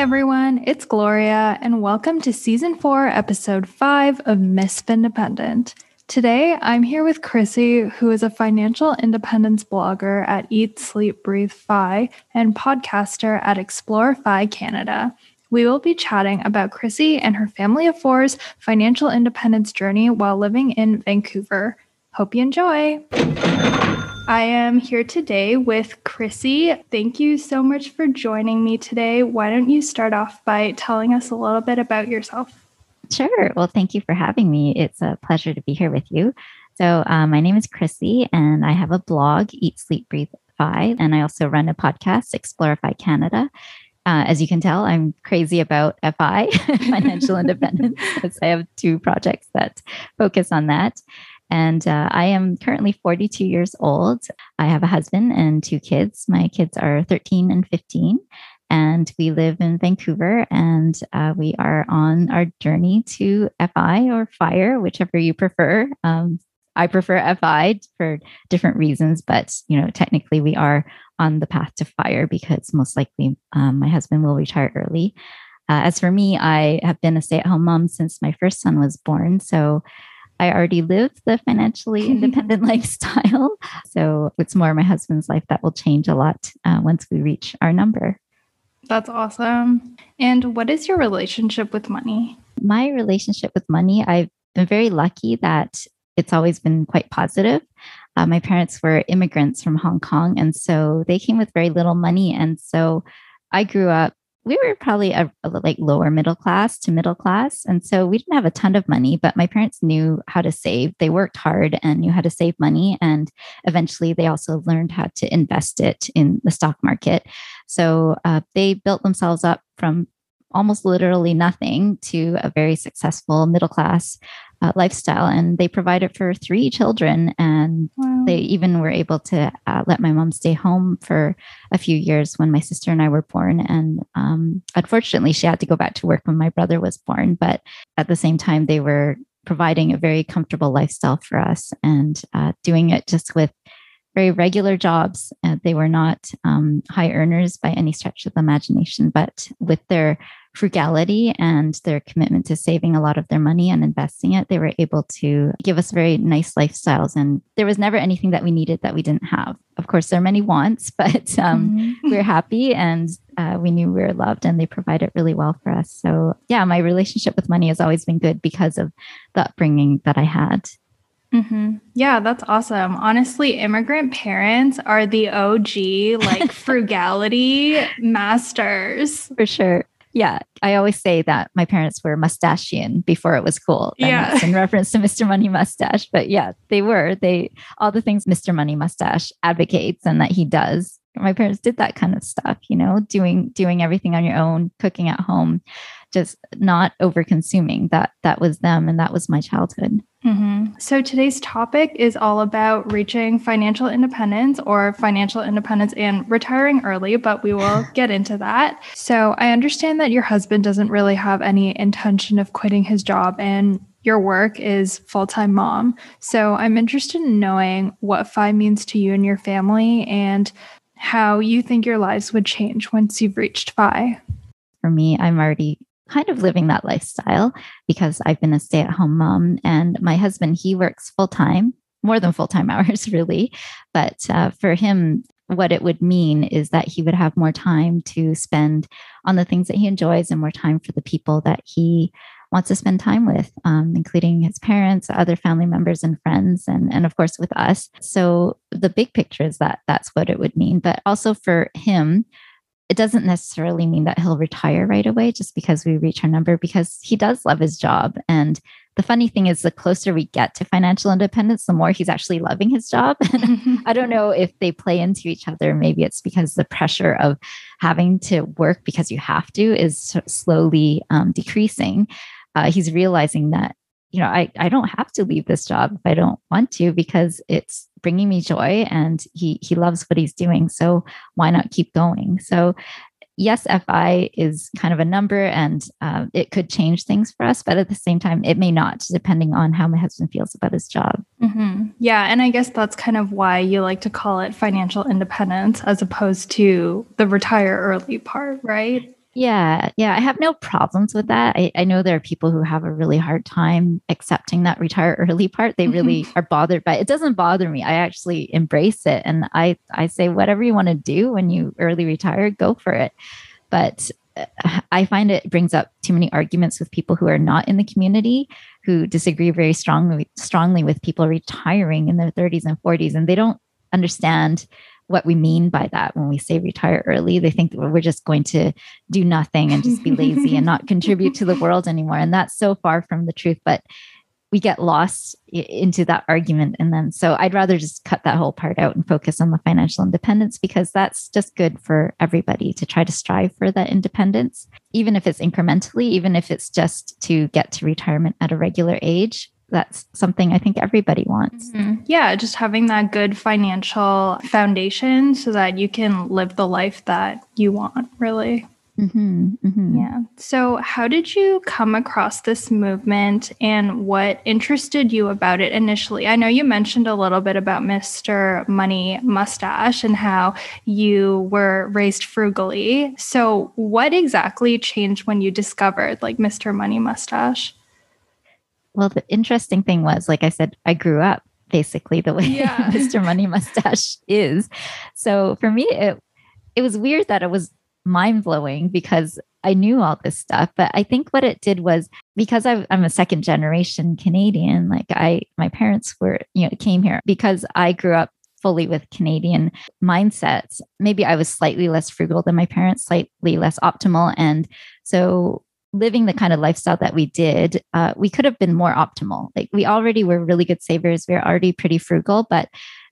everyone, it's Gloria, and welcome to season four, episode five of Miss Independent. Today, I'm here with Chrissy, who is a financial independence blogger at Eat, Sleep, Breathe Fi and podcaster at Explore Fi Canada. We will be chatting about Chrissy and her family of four's financial independence journey while living in Vancouver. Hope you enjoy. I am here today with Chrissy. Thank you so much for joining me today. Why don't you start off by telling us a little bit about yourself? Sure. Well, thank you for having me. It's a pleasure to be here with you. So, um, my name is Chrissy, and I have a blog, Eat, Sleep, Breathe, Fi, and I also run a podcast, Explore FI Canada. Uh, as you can tell, I'm crazy about FI, financial independence, because I have two projects that focus on that. And uh, I am currently 42 years old. I have a husband and two kids. My kids are 13 and 15. And we live in Vancouver and uh, we are on our journey to FI or FIRE, whichever you prefer. Um, I prefer FI for different reasons, but you know, technically we are on the path to FIRE because most likely um, my husband will retire early. Uh, as for me, I have been a stay at home mom since my first son was born. So I already live the financially independent lifestyle. So it's more my husband's life that will change a lot uh, once we reach our number. That's awesome. And what is your relationship with money? My relationship with money, I've been very lucky that it's always been quite positive. Uh, my parents were immigrants from Hong Kong, and so they came with very little money. And so I grew up we were probably a, a, like lower middle class to middle class and so we didn't have a ton of money but my parents knew how to save. They worked hard and knew how to save money and eventually they also learned how to invest it in the stock market. So uh, they built themselves up from almost literally nothing to a very successful middle class uh, lifestyle and they provided for three children and wow. they even were able to uh, let my mom stay home for a few years when my sister and i were born and um, unfortunately she had to go back to work when my brother was born but at the same time they were providing a very comfortable lifestyle for us and uh, doing it just with very regular jobs. Uh, they were not um, high earners by any stretch of the imagination, but with their frugality and their commitment to saving a lot of their money and investing it, they were able to give us very nice lifestyles. And there was never anything that we needed that we didn't have. Of course, there are many wants, but um, mm-hmm. we are happy and uh, we knew we were loved and they provided really well for us. So, yeah, my relationship with money has always been good because of the upbringing that I had. Mm-hmm. Yeah, that's awesome. Honestly, immigrant parents are the OG, like frugality masters. For sure. Yeah, I always say that my parents were mustachian before it was cool. yeah, in reference to Mr. Money Mustache, but yeah, they were. They all the things Mr. Money Mustache advocates and that he does. My parents did that kind of stuff, you know, doing doing everything on your own, cooking at home, just not over consuming. That that was them, and that was my childhood. Mm-hmm. So today's topic is all about reaching financial independence or financial independence and retiring early, but we will get into that. So I understand that your husband doesn't really have any intention of quitting his job and your work is full-time mom. So I'm interested in knowing what FI means to you and your family and how you think your lives would change once you've reached FI. For me, I'm already kind of living that lifestyle because I've been a stay at home mom and my husband, he works full time, more than full time hours, really. But uh, for him, what it would mean is that he would have more time to spend on the things that he enjoys and more time for the people that he wants to spend time with, um, including his parents, other family members, and friends, and, and of course with us. So the big picture is that that's what it would mean. But also for him, it doesn't necessarily mean that he'll retire right away just because we reach our number because he does love his job. And the funny thing is the closer we get to financial independence the more he's actually loving his job. I don't know if they play into each other. Maybe it's because the pressure of having to work because you have to is slowly um, decreasing. Uh, he's realizing that you know I, I don't have to leave this job if i don't want to because it's bringing me joy and he he loves what he's doing so why not keep going? So yes fi is kind of a number and uh, it could change things for us but at the same time it may not depending on how my husband feels about his job. Mm-hmm. yeah and i guess that's kind of why you like to call it financial independence as opposed to the retire early part right Yeah, yeah, I have no problems with that. I, I know there are people who have a really hard time accepting that retire early part. They really are bothered by it. It doesn't bother me. I actually embrace it, and I I say whatever you want to do when you early retire, go for it. But uh, I find it brings up too many arguments with people who are not in the community who disagree very strongly strongly with people retiring in their 30s and 40s, and they don't understand what we mean by that when we say retire early. They think that we're just going to do nothing and just be lazy and not contribute to the world anymore. And that's so far from the truth. But we get lost into that argument. And then, so I'd rather just cut that whole part out and focus on the financial independence because that's just good for everybody to try to strive for that independence, even if it's incrementally, even if it's just to get to retirement at a regular age that's something I think everybody wants. Mm-hmm. Yeah, just having that good financial foundation so that you can live the life that you want, really. Mm-hmm, mm-hmm. Yeah. So, how did you come across this movement and what interested you about it initially? I know you mentioned a little bit about Mr. Money Mustache and how you were raised frugally. So, what exactly changed when you discovered like Mr. Money Mustache? Well, the interesting thing was, like I said, I grew up basically the way yeah. Mr. Money Mustache is. So for me, it it was weird that it was mind blowing because I knew all this stuff. But I think what it did was because i am a second generation Canadian, like I, my parents were, you know, came here because I grew up fully with Canadian mindsets. Maybe I was slightly less frugal than my parents, slightly less optimal. And so living the kind of lifestyle that we did, uh, we could have been more optimal. Like we already were really good savers. We were already pretty frugal, but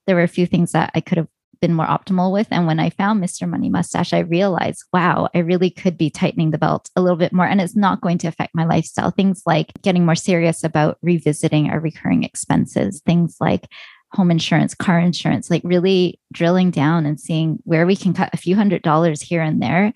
there were a few things that I could have been more optimal with. And when I found Mr. Money Mustache, I realized, wow, I really could be tightening the belt a little bit more. And it's not going to affect my lifestyle. Things like getting more serious about revisiting our recurring expenses, things like home insurance, car insurance, like really drilling down and seeing where we can cut a few hundred dollars here and there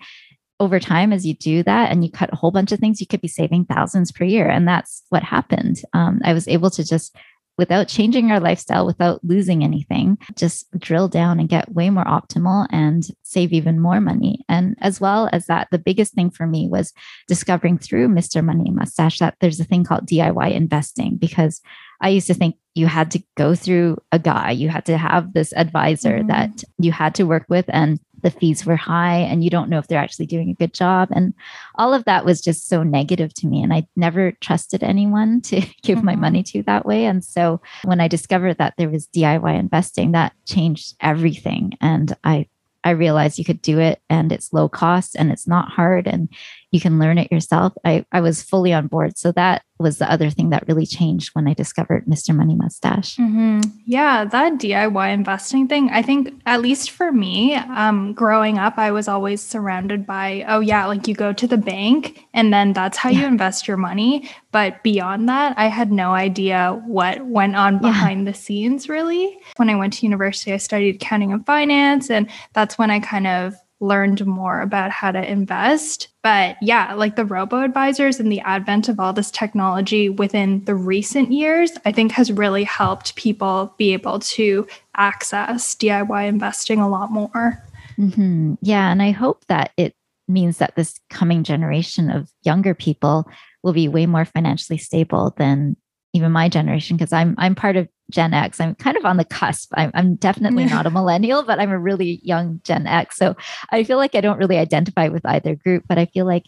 over time, as you do that and you cut a whole bunch of things, you could be saving thousands per year. And that's what happened. Um, I was able to just, without changing our lifestyle, without losing anything, just drill down and get way more optimal and save even more money. And as well as that, the biggest thing for me was discovering through Mr. Money Mustache that there's a thing called DIY investing because I used to think you had to go through a guy, you had to have this advisor mm-hmm. that you had to work with. And the fees were high and you don't know if they're actually doing a good job. And all of that was just so negative to me. And I never trusted anyone to give mm-hmm. my money to that way. And so when I discovered that there was DIY investing, that changed everything. And I I realized you could do it and it's low cost and it's not hard and you can learn it yourself. I, I was fully on board. So that was the other thing that really changed when I discovered Mr. Money Mustache. Mm-hmm. Yeah, that DIY investing thing, I think, at least for me, um, growing up, I was always surrounded by, oh, yeah, like you go to the bank and then that's how yeah. you invest your money. But beyond that, I had no idea what went on behind yeah. the scenes, really. When I went to university, I studied accounting and finance. And that's when I kind of learned more about how to invest. But yeah, like the robo advisors and the advent of all this technology within the recent years, I think has really helped people be able to access DIY investing a lot more. Mm-hmm. Yeah. And I hope that it means that this coming generation of younger people will be way more financially stable than even my generation because I'm I'm part of Gen X. I'm kind of on the cusp. I'm, I'm definitely not a millennial, but I'm a really young Gen X. So I feel like I don't really identify with either group, but I feel like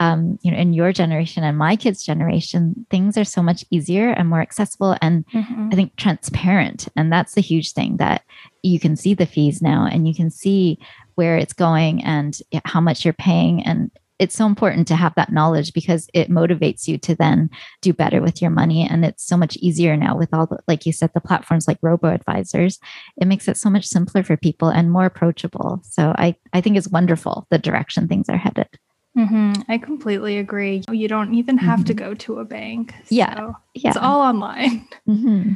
um, you know, in your generation and my kids' generation, things are so much easier and more accessible and mm-hmm. I think transparent. And that's the huge thing that you can see the fees now and you can see where it's going and how much you're paying. And it's so important to have that knowledge because it motivates you to then do better with your money. And it's so much easier now with all the like you said the platforms like robo advisors. It makes it so much simpler for people and more approachable. So i i think it's wonderful the direction things are headed. Mm-hmm. i completely agree. You don't even have mm-hmm. to go to a bank. So yeah yeah. it's all online. Mm-hmm.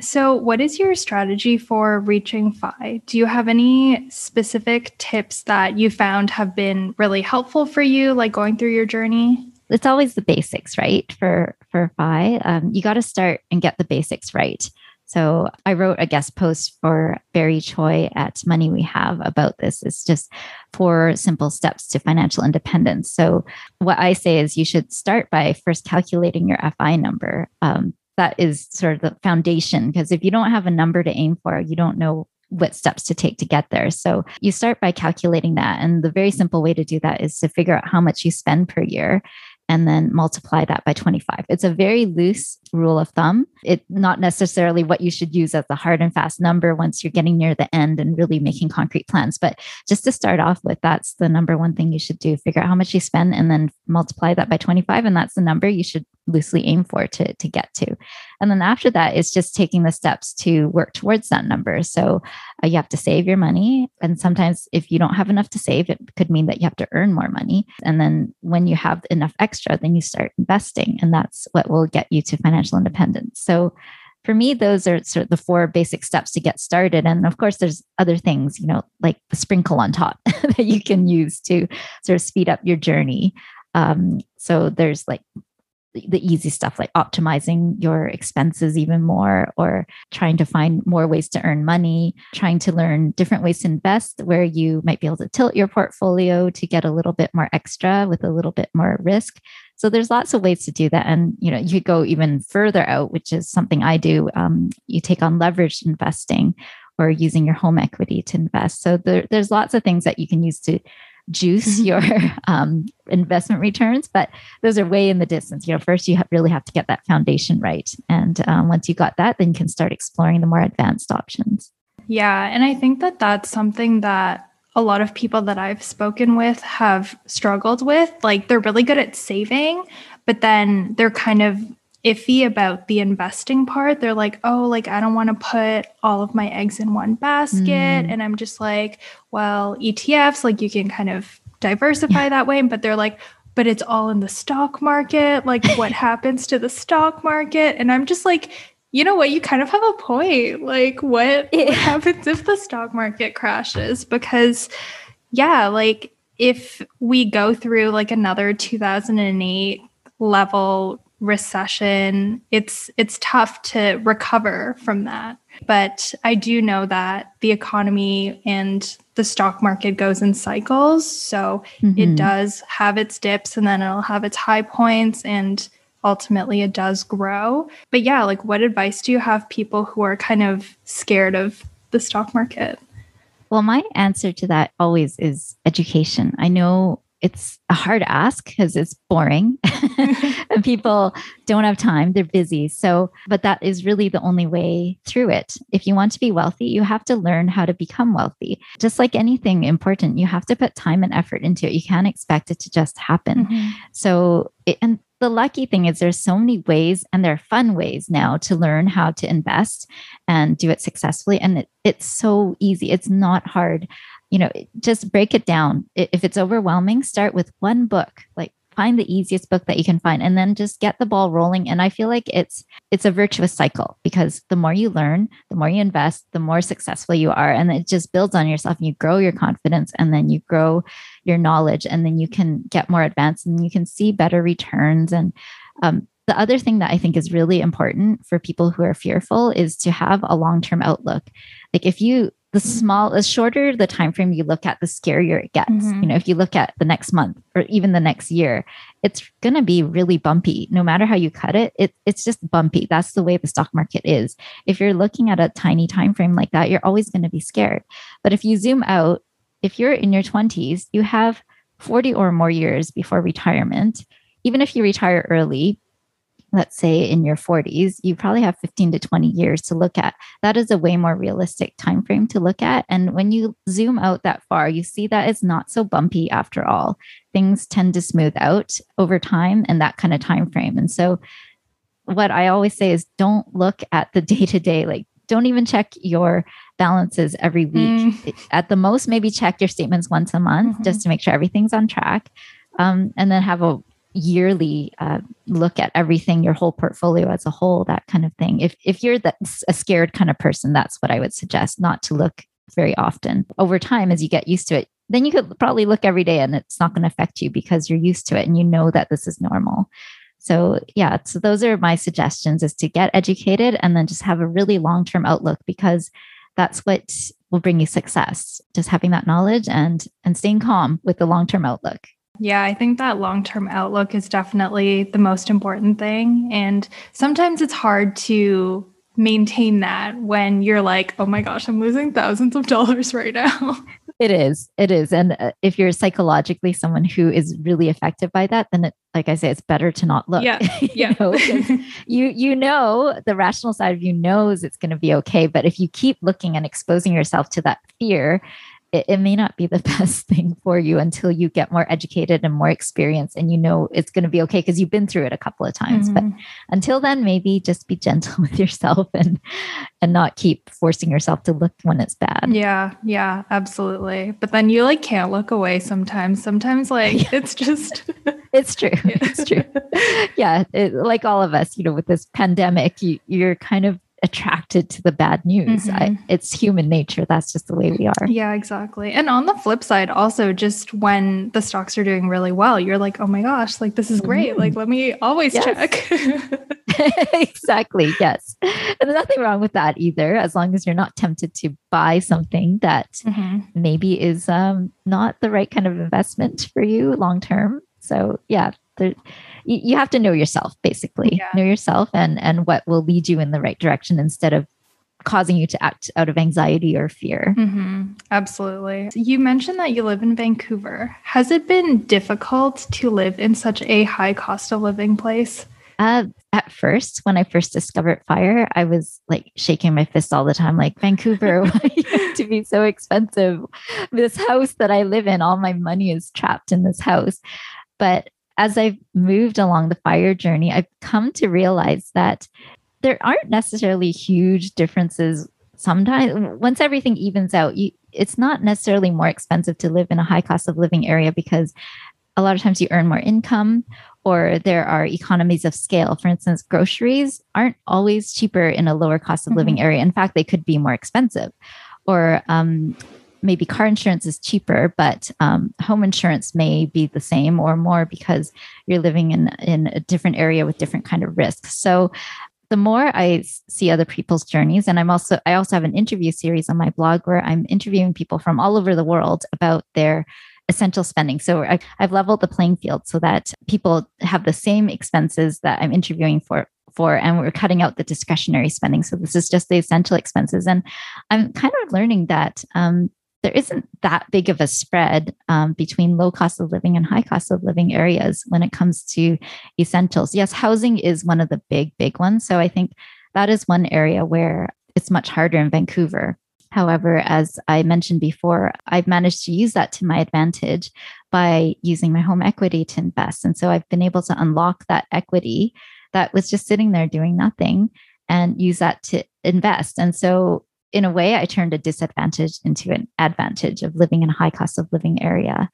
So, what is your strategy for reaching FI? Do you have any specific tips that you found have been really helpful for you, like going through your journey? It's always the basics, right? For for FI, um, you got to start and get the basics right. So I wrote a guest post for Barry Choi at Money We Have about this. It's just four simple steps to financial independence. So what I say is you should start by first calculating your FI number. Um, that is sort of the foundation because if you don't have a number to aim for, you don't know what steps to take to get there. So you start by calculating that. And the very simple way to do that is to figure out how much you spend per year and then multiply that by 25. It's a very loose rule of thumb. It's not necessarily what you should use as a hard and fast number once you're getting near the end and really making concrete plans. But just to start off with, that's the number one thing you should do. Figure out how much you spend and then multiply that by 25. And that's the number you should loosely aim for to, to get to. And then after that, it's just taking the steps to work towards that number. So uh, you have to save your money. And sometimes if you don't have enough to save, it could mean that you have to earn more money. And then when you have enough extra, then you start investing. And that's what will get you to financial independence. So for me, those are sort of the four basic steps to get started. And of course, there's other things, you know, like the sprinkle on top that you can use to sort of speed up your journey. Um, so there's like the easy stuff like optimizing your expenses even more or trying to find more ways to earn money, trying to learn different ways to invest where you might be able to tilt your portfolio to get a little bit more extra with a little bit more risk. So there's lots of ways to do that. And, you know, you go even further out, which is something I do. Um, you take on leveraged investing or using your home equity to invest. So there, there's lots of things that you can use to juice your um, investment returns, but those are way in the distance. You know, first you really have to get that foundation right, and um, once you got that, then you can start exploring the more advanced options. Yeah, and I think that that's something that a lot of people that I've spoken with have struggled with. Like they're really good at saving, but then they're kind of iffy about the investing part. They're like, oh, like I don't want to put all of my eggs in one basket. Mm. And I'm just like, well, ETFs, like you can kind of diversify yeah. that way. But they're like, but it's all in the stock market. Like, what happens to the stock market? And I'm just like, you know what? You kind of have a point. Like, what, what happens if the stock market crashes? Because, yeah, like if we go through like another 2008 level recession. It's it's tough to recover from that. But i do know that the economy and the stock market goes in cycles. So mm-hmm. it does have its dips and then it'll have its high points and ultimately it does grow. But yeah like what advice do you have people who are kind of scared of the stock market? Well my answer to that always is education. I know it's a hard ask because it's boring and people don't have time they're busy. So but that is really the only way through it. If you want to be wealthy you have to learn how to become wealthy. Just like anything important you have to put time and effort into it. You can't expect it to just happen. Mm-hmm. so it, and the lucky thing is there's so many ways and there are fun ways now to learn how to invest and do it successfully. And it, it's so easy. It's not hard you know, just break it down. If it's overwhelming, start with one book, like find the easiest book that you can find and then just get the ball rolling. And i feel like it's it's a virtuous cycle because the more you learn the more you invest the more successful you are. And it just builds on yourself and you grow your confidence and then you grow your knowledge and then you can get more advanced and you can see better returns. And um, the other thing that i think is really important for people who are fearful is to have a long-term outlook. Like if you the small the shorter the time frame you look at the scarier it gets. Mm-hmm. you know if you look at the next month or even the next year it's going to be really bumpy. No matter how you cut it, it it's just bumpy. That's the way the stock market is. If you're looking at a tiny time frame like that you're always going to be scared. But if you zoom out if you're in your 20s you have 40 or more years before retirement. Even if you retire early let's say in your 40s you probably have 15 to 20 years to look at. That is a way more realistic time frame to look at. And when you zoom out that far you see that it's not so bumpy after all. Things tend to smooth out over time and that kind of time frame and so what i always say is don't look at the day to day like don't even check your balances every week. Mm. at the most maybe check your statements once a month mm-hmm. just to make sure everything's on track. Um, and then have a yearly uh, look at everything, your whole portfolio as a whole, that kind of thing. If if you're that a scared kind of person, that's what I would suggest. Not to look very often. Over time, as you get used to it, then you could probably look every day, and it's not going to affect you because you're used to it and you know that this is normal. So, yeah, so those are my suggestions is to get educated and then just have a really long-term outlook because that's what will bring you success. Just having that knowledge and and staying calm with the long-term outlook. Yeah, I think that long term outlook is definitely the most important thing. And sometimes it's hard to maintain that when you're like, oh my gosh, I'm losing thousands of dollars right now. It is. It is. And uh, if you're psychologically someone who is really affected by that, then it, like I say, it's better to not look. Yeah. Yeah. you, know, you, you know, the rational side of you knows it's going to be okay. But if you keep looking and exposing yourself to that fear, it, it, may not be the best thing for you until you get more educated and more experience and you know it's going to be okay because you've been through it a couple of times. Mm-hmm. but until then maybe just be gentle with yourself and and not keep forcing yourself to look when it's bad. Yeah yeah absolutely. But then you like can't look away sometimes. Sometimes like yeah. it's just it's true. It's true. Yeah it, like all of us you know with this pandemic you, you're kind of attracted to the bad news. Mm-hmm. I, it's human nature. That's just the way we are. Yeah, exactly. And on the flip side, also, just when the stocks are doing really well, you're like, oh my gosh, like this is great. Mm-hmm. Like, let me always yes. check. exactly. Yes. And there's nothing wrong with that either, as long as you're not tempted to buy something that mm-hmm. maybe is um, not the right kind of investment for you long term. So, yeah, there, you, you have to know yourself basically yeah. know yourself and and what will lead you in the right direction instead of causing you to act out of anxiety or fear. Mm-hmm. Absolutely. You mentioned that you live in Vancouver. Has it been difficult to live in such a high cost of living place? Uh, at first, when I first discovered fire, I was like shaking my fist all the time, like Vancouver, why to be so expensive? This house that I live in, all my money is trapped in this house. But as I've moved along the fire journey, I've come to realize that there aren't necessarily huge differences. Sometimes, once everything evens out, you, it's not necessarily more expensive to live in a high cost of living area because a lot of times you earn more income or there are economies of scale. For instance, groceries aren't always cheaper in a lower cost of living mm-hmm. area. In fact, they could be more expensive. Or um, maybe car insurance is cheaper, but um, home insurance may be the same or more because you're living in in a different area with different kind of risks. So the more I see other people's journeys, and I'm also I also have an interview series on my blog where I'm interviewing people from all over the world about their essential spending. So I, have leveled the playing field so that people have the same expenses that I'm interviewing for for and we're cutting out the discretionary spending so this is just the essential expenses and i'm kind of learning that um, there isn't that big of a spread um, between low cost of living and high cost of living areas when it comes to essentials. Yes, housing is one of the big, big ones. So I think that is one area where it's much harder in Vancouver. However, as I mentioned before, I've managed to use that to my advantage by using my home equity to invest. And so I've been able to unlock that equity that was just sitting there doing nothing and use that to invest. And so in a way, I turned a disadvantage into an advantage of living in a high cost of living area.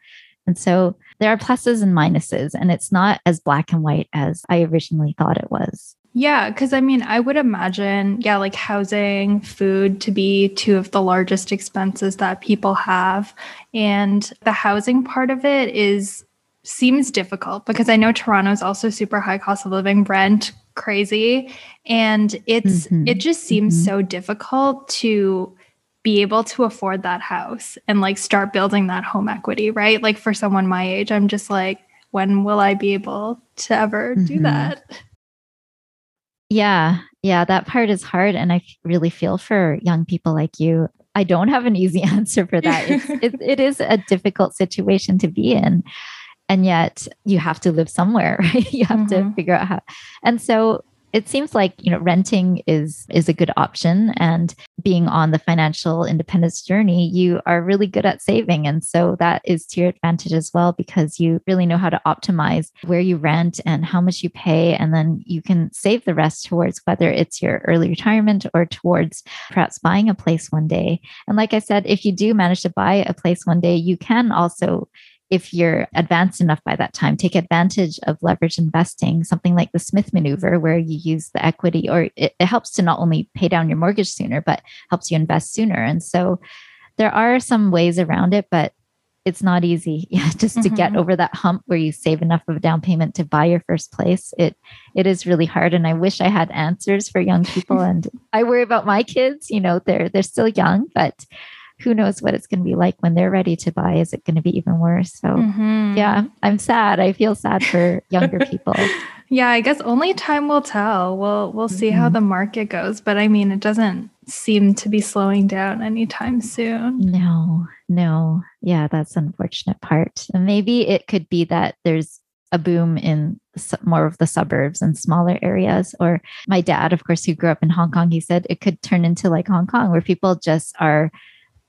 And so there are pluses and minuses, and it's not as black and white as I originally thought it was. Yeah, because I mean, I would imagine, yeah, like housing, food to be two of the largest expenses that people have. And the housing part of it is seems difficult because I know Toronto is also super high cost of living, rent crazy, and it's mm-hmm. it just seems mm-hmm. so difficult to be able to afford that house and like start building that home equity, right? Like for someone my age, I'm just like, when will I be able to ever mm-hmm. do that? Yeah, yeah, that part is hard, and I really feel for young people like you. I don't have an easy answer for that. It's, it, it is a difficult situation to be in and yet you have to live somewhere right? You have mm-hmm. to figure out how. And so it seems like you know renting is is a good option. And being on the financial independence journey you are really good at saving. And so that is to your advantage as well because you really know how to optimize where you rent and how much you pay. And then you can save the rest towards whether it's your early retirement or towards perhaps buying a place one day. And like i said if you do manage to buy a place one day you can also if you're advanced enough by that time, take advantage of leverage investing, something like the Smith maneuver, where you use the equity, or it, it, helps to not only pay down your mortgage sooner, but helps you invest sooner. And so there are some ways around it, but it's not easy yeah, just mm-hmm. to get mm-hmm. over that hump where you save enough of a down payment to buy your first place it it is really hard and i wish i had answers for young people and i worry about my kids you know they're they're still young but who knows what it's going to be like when they're ready to buy. Is it going to be even worse? So mm-hmm. yeah i'm sad. I feel sad for younger people. Yeah i guess only time will tell. We'll we'll see mm-hmm. how the market goes but i mean it doesn't seem to be slowing down anytime soon. No no. Yeah that's unfortunate part. And maybe it could be that there's a boom in more of the suburbs and smaller areas. Or my dad, of course, who grew up in Hong Kong, he said it could turn into like Hong Kong, where people just are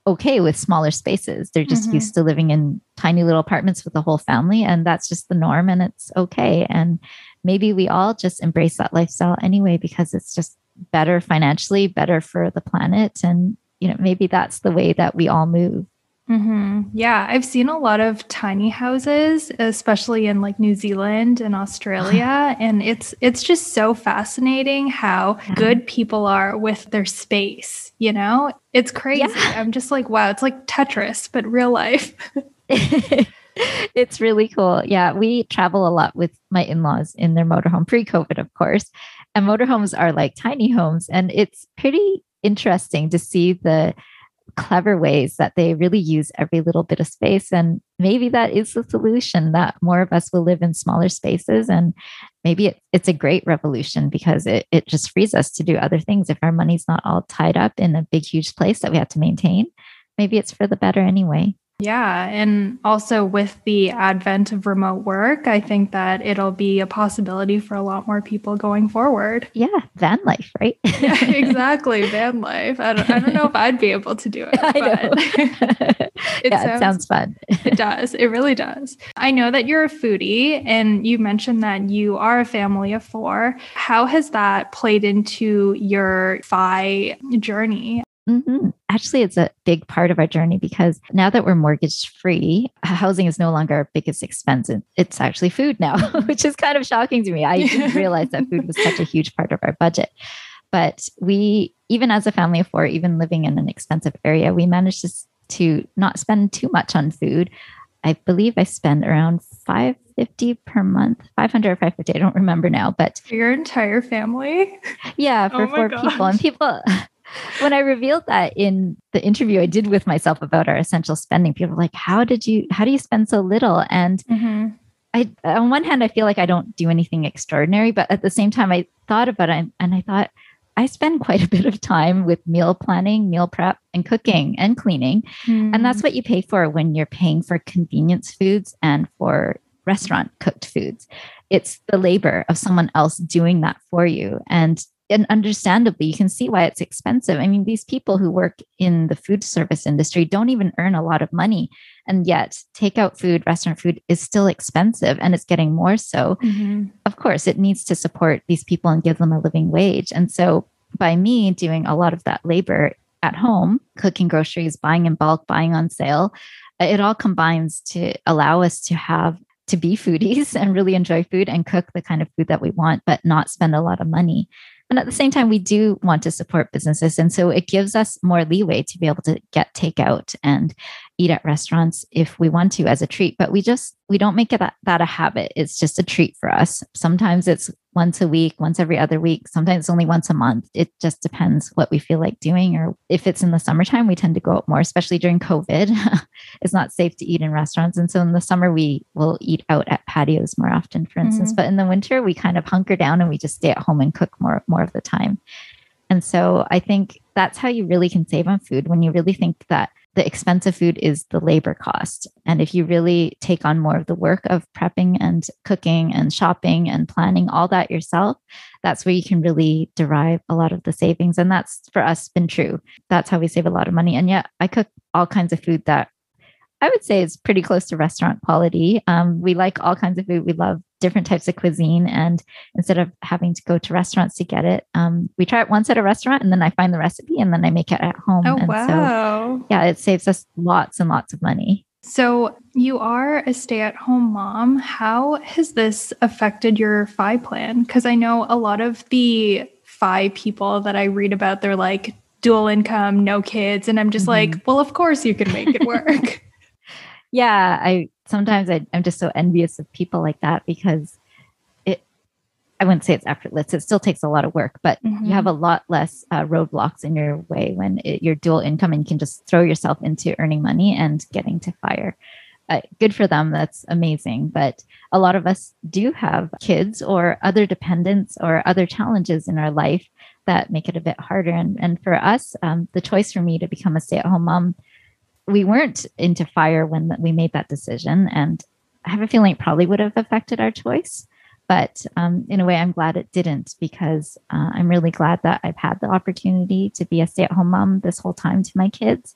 okay with smaller spaces. They're just mm-hmm. used to living in tiny little apartments with the whole family, and that's just the norm, and it's okay. And maybe we all just embrace that lifestyle anyway because it's just better financially, better for the planet, and you know maybe that's the way that we all move. Mm-hmm. Yeah, I've seen a lot of tiny houses, especially in like New Zealand and Australia, and it's it's just so fascinating how good people are with their space. You know, it's crazy. Yeah. I'm just like, wow, it's like Tetris, but real life. it's really cool. Yeah, we travel a lot with my in-laws in their motorhome pre-COVID, of course, and motorhomes are like tiny homes, and it's pretty interesting to see the clever ways that they really use every little bit of space. And maybe that is the solution that more of us will live in smaller spaces. And maybe it, it's a great revolution because it, it just frees us to do other things. If our money's not all tied up in a big, huge place that we have to maintain, maybe it's for the better anyway. Yeah. And also with the advent of remote work, I think that it'll be a possibility for a lot more people going forward. Yeah. Van life, right? yeah, exactly. Van life. I don't, I don't know if I'd be able to do it. I know. it, yeah, sounds, it sounds fun. it does. It really does. I know that you're a foodie and you mentioned that you are a family of four. How has that played into your FI journey? Mm-hmm. Actually, it's a big part of our journey because now that we're mortgage free, housing is no longer our biggest expense. It's actually food now, which is kind of shocking to me. I didn't realize that food was such a huge part of our budget. But we, even as a family of four, even living in an expensive area, we managed to, to not spend too much on food. I believe I spend around 550 per month, 500 or 550. I don't remember now, but for your entire family? Yeah, for oh four gosh. people. And people when I revealed that in the interview I did with myself about our essential spending, people were like, "How did you? How do you spend so little?" And mm-hmm. I, on one hand, I feel like I don't do anything extraordinary, but at the same time, I thought about it and I thought I spend quite a bit of time with meal planning, meal prep, and cooking and cleaning, mm. and that's mm. what you pay for when you're paying for convenience foods and for restaurant cooked foods. It's the labor of someone else doing that for you. And and understandably, you can see why it's expensive. I mean, these people who work in the food service industry don't even earn a lot of money. And yet, takeout food, restaurant food is still expensive and it's getting more so. Mm-hmm. Of course, it needs to support these people and give them a living wage. And so, by me doing a lot of that labor at home, cooking groceries, buying in bulk, buying on sale, it all combines to allow us to have to be foodies and really enjoy food and cook the kind of food that we want, but not spend a lot of money. And at the same time, we do want to support businesses. And so it gives us more leeway to be able to get takeout and eat at restaurants if we want to as a treat. But we just, we don't make it that, that a habit. It's just a treat for us. Sometimes it's once a week, once every other week, sometimes only once a month. It just depends what we feel like doing. Or if it's in the summertime, we tend to go out more, especially during COVID. it's not safe to eat in restaurants. And so in the summer, we will eat out at patios more often, for instance. Mm-hmm. But in the winter, we kind of hunker down and we just stay at home and cook more, more of the time. And so I think that's how you really can save on food when you really think that the expensive food is the labor cost. And if you really take on more of the work of prepping and cooking and shopping and planning all that yourself, that's where you can really derive a lot of the savings. And that's for us been true. That's how we save a lot of money. And yet I cook all kinds of food that I would say is pretty close to restaurant quality. Um, we like all kinds of food. We love different types of cuisine. And instead of having to go to restaurants to get it, um, we try it once at a restaurant and then I find the recipe and then I make it at home. Oh, and wow. So, yeah, it saves us lots and lots of money. So, you are a stay at home mom. How has this affected your FI plan? Because I know a lot of the FI people that I read about, they're like dual income, no kids. And I'm just mm-hmm. like, well, of course you can make it work. Yeah, I sometimes I, I'm just so envious of people like that because it, I wouldn't say it's effortless. It still takes a lot of work, but mm-hmm. you have a lot less uh, roadblocks in your way when it, you're dual income and you can just throw yourself into earning money and getting to fire. Uh, good for them. That's amazing. But a lot of us do have kids or other dependents or other challenges in our life that make it a bit harder. And, and for us, um, the choice for me to become a stay at home mom we weren't into fire when we made that decision. And I have a feeling it probably would have affected our choice. But um, in a way, I'm glad it didn't because uh, I'm really glad that I've had the opportunity to be a stay at home mom this whole time to my kids.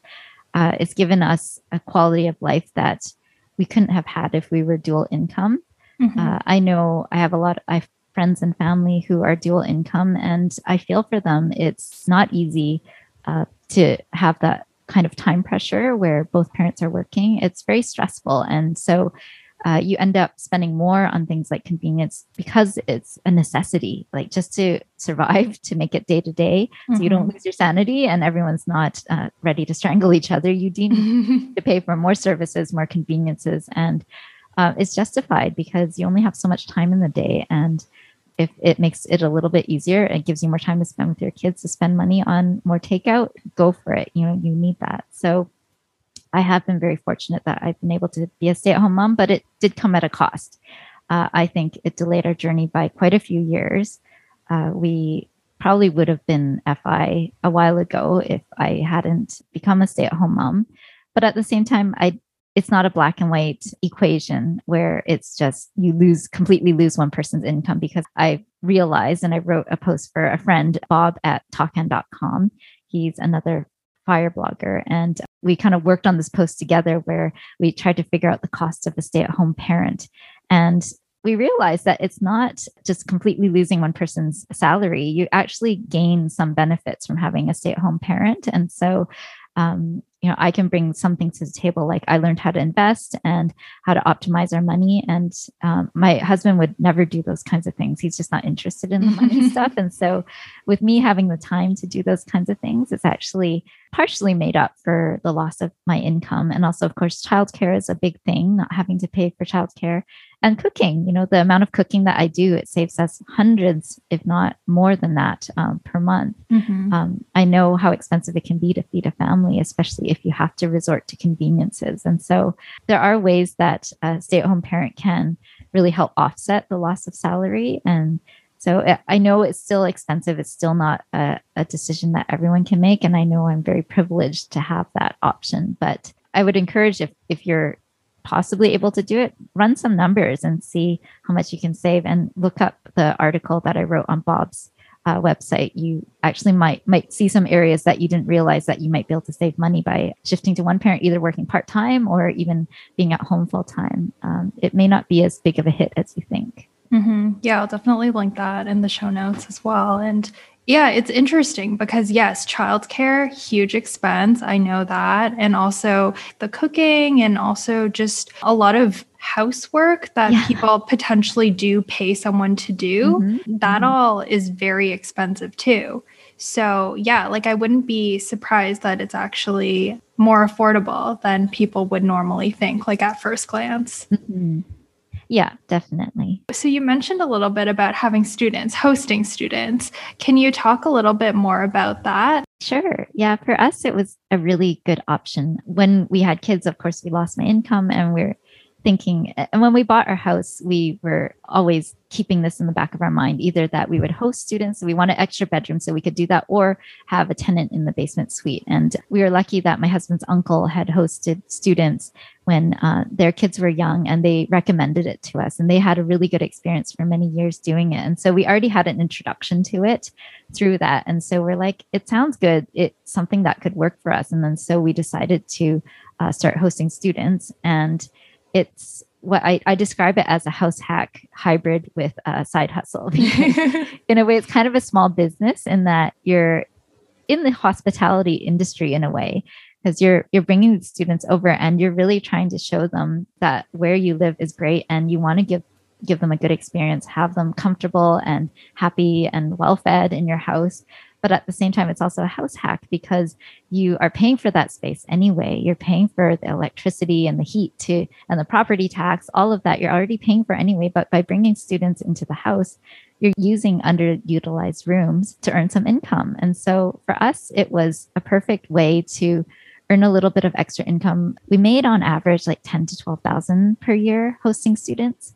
Uh, it's given us a quality of life that we couldn't have had if we were dual income. Mm-hmm. Uh, I know I have a lot, I have friends and family who are dual income, and I feel for them. It's not easy uh, to have that kind of time pressure where both parents are working, it's very stressful. And so uh, you end up spending more on things like convenience because it's a necessity, like just to survive, to make it day to day. So you don't mm-hmm. lose your sanity and everyone's not uh, ready to strangle each other. You do need to pay for more services, more conveniences. And uh, it's justified because you only have so much time in the day. And if it makes it a little bit easier it gives you more time to spend with your kids to spend money on more takeout go for it. You know you need that. So i have been very fortunate that i've been able to be a stay-at-home mom but it did come at a cost. Uh, i think it delayed our journey by quite a few years. Uh, we probably would have been fi a while ago if i hadn't become a stay-at-home mom. But at the same time i it's not a black and white equation where it's just you lose completely lose one person's income because I realized and I wrote a post for a friend, Bob at tawcan.com. He's another fire blogger. And we kind of worked on this post together where we tried to figure out the cost of a stay at home parent. And we realized that it's not just completely losing one person's salary. You actually gain some benefits from having a stay at home parent. And so um, you know i can bring something to the table like i learned how to invest and how to optimize our money and um, my husband would never do those kinds of things. He's just not interested in the money stuff and so with me having the time to do those kinds of things it's actually partially made up for the loss of my income and also of course childcare is a big thing not having to pay for childcare and cooking you know the amount of cooking that i do it saves us hundreds if not more than that um, per month mm-hmm. um, i know how expensive it can be to feed a family especially if you have to resort to conveniences and so there are ways that a stay-at-home parent can really help offset the loss of salary and so eh, I know it's still expensive. It's still not a, a, decision that everyone can make. And I know I'm very privileged to have that option. But I would encourage if, if you're possibly able to do it, run some numbers and see how much you can save and look up the article that I wrote on Bob's uh, website. You actually might might see some areas that you didn't realize that you might be able to save money by shifting to one parent, either working part time or even being at home full time. Um, it may not be as big of a hit as you think. Mm-hmm. Yeah, I'll definitely link that in the show notes as well. And yeah, it's interesting because yes, childcare, huge expense. I know that. And also the cooking and also just a lot of housework that yeah. people potentially do pay someone to do. Mm-hmm. That mm-hmm. all is very expensive too. So, yeah, like I wouldn't be surprised that it's actually more affordable than people would normally think, like at first glance. Mm-hmm. Yeah, definitely. So you mentioned a little bit about having students, hosting students. Can you talk a little bit more about that? Sure. Yeah, for us, it was a really good option. When we had kids, of course, we lost my income and we're thinking and when we bought our house we were always keeping this in the back of our mind either that we would host students we wanted extra bedrooms so we could do that or have a tenant in the basement suite. And we were lucky that my husband's uncle had hosted students when uh, their kids were young and they recommended it to us and they had a really good experience for many years doing it. And so we already had an introduction to it through that. And so we're like it sounds good. It's something that could work for us. And then so we decided to uh, start hosting students. And it's what I, I describe it as a house hack hybrid with a side hustle. in a way, it's kind of a small business in that you're in the hospitality industry in a way because you're you're bringing the students over and you're really trying to show them that where you live is great and you want to give give them a good experience have them comfortable and happy and well fed in your house But at the same time, it's also a house hack because you are paying for that space anyway. You're paying for the electricity and the heat to, and the property tax, all of that you're already paying for anyway. But by bringing students into the house, you're using underutilized rooms to earn some income. And so for us, it was a perfect way to earn a little bit of extra income. We made on average like 10 to 12,000 per year hosting students.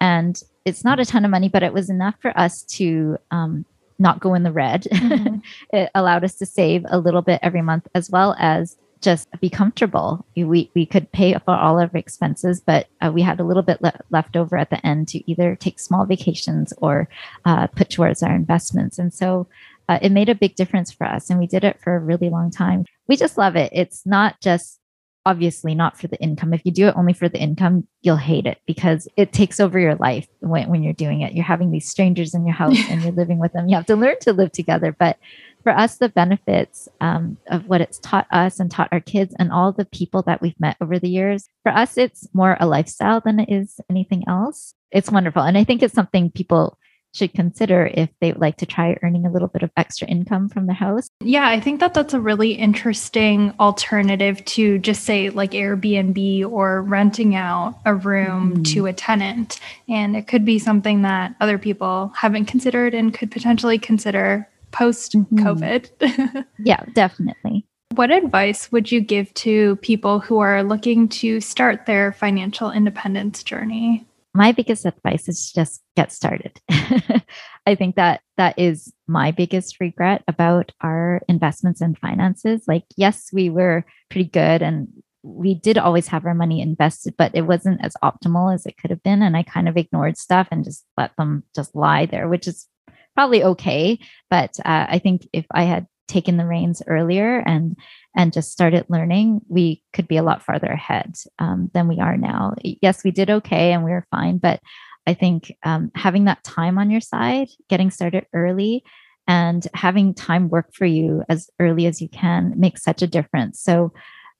And it's not a ton of money, but it was enough for us to um, not go in the red. Mm-hmm. it allowed us to save a little bit every month as well as just be comfortable. We, we could pay for all of our expenses, but uh, we had a little bit le- left over at the end to either take small vacations or uh, put towards our investments. And so uh, it made a big difference for us. And we did it for a really long time. We just love it. It's not just obviously not for the income. If you do it only for the income, you'll hate it because it takes over your life when, when you're doing it. You're having these strangers in your house and you're living with them. You have to learn to live together. But for us, the benefits um, of what it's taught us and taught our kids and all the people that we've met over the years, for us, it's more a lifestyle than it is anything else. It's wonderful. And I think it's something people should consider if they would like to try earning a little bit of extra income from the house. Yeah, I think that that's a really interesting alternative to just say like Airbnb or renting out a room mm. to a tenant. And it could be something that other people haven't considered and could potentially consider post COVID. Mm-hmm. yeah, definitely. What advice would you give to people who are looking to start their financial independence journey? My biggest advice is just get started. I think that that is my biggest regret about our investments and finances. Like, yes, we were pretty good and we did always have our money invested, but it wasn't as optimal as it could have been. And I kind of ignored stuff and just let them just lie there, which is probably okay. But uh, I think if I had taken the reins earlier and and just started learning, we could be a lot farther ahead um, than we are now. Yes, we did okay and we were fine, but I think um, having that time on your side, getting started early, and having time work for you as early as you can makes such a difference. So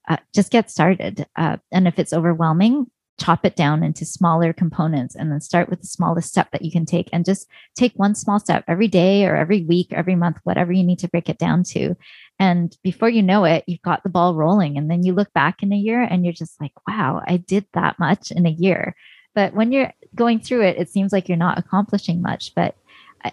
uh, just get started. Uh, and if it's overwhelming, chop it down into smaller components and then start with the smallest step that you can take and just take one small step every day or every week, every month, whatever you need to break it down to. And before you know it, you've got the ball rolling. And then you look back in a year and you're just like, wow, I did that much in a year. But when you're going through it, it seems like you're not accomplishing much. But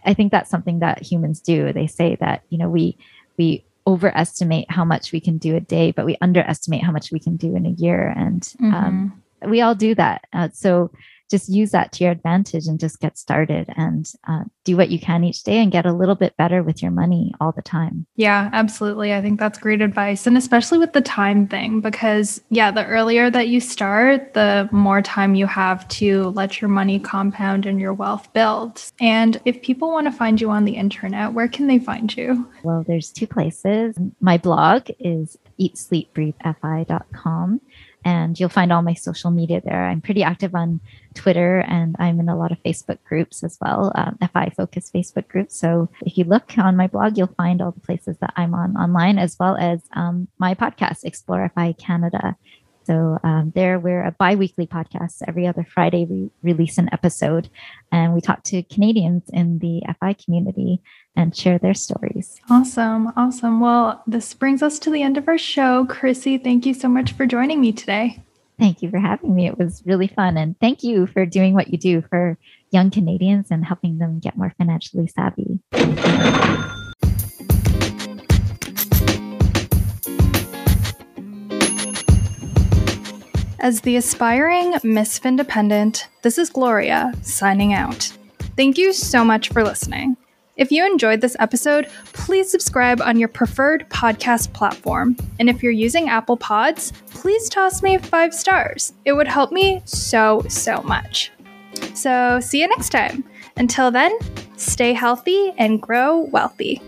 I, think that's something that humans do. They say that, you know, we, we overestimate how much we can do a day, but we underestimate how much we can do in a year. And um, mm-hmm. um, we all do that. Uh, so just use that to your advantage and just get started and uh, do what you can each day and get a little bit better with your money all the time. Yeah, absolutely. I think that's great advice. And especially with the time thing, because yeah, the earlier that you start, the more time you have to let your money compound and your wealth build. And if people want to find you on the internet, where can they find you? Well, there's two places. My blog is eatsleepbreathefi.com and you'll find all my social media there. I'm pretty active on Twitter and I'm in a lot of Facebook groups as well, um, FI focused Facebook groups. So if you look on my blog, you'll find all the places that I'm on online, as well as um, my podcast, Explore FI Canada. So um, there, we're a bi-weekly podcast. Every other Friday, we release an episode, and we talk to Canadians in the FI community and share their stories. Awesome, awesome. Well, this brings us to the end of our show. Chrissy, thank you so much for joining me today. Thank you for having me. It was really fun, and thank you for doing what you do for young Canadians and helping them get more financially savvy. As the aspiring Miss Independent, this is Gloria signing out. Thank you so much for listening. If you enjoyed this episode, please subscribe on your preferred podcast platform. And if you're using Apple Pods, please toss me five stars. It would help me so, so much. So, see you next time. Until then, stay healthy and grow wealthy.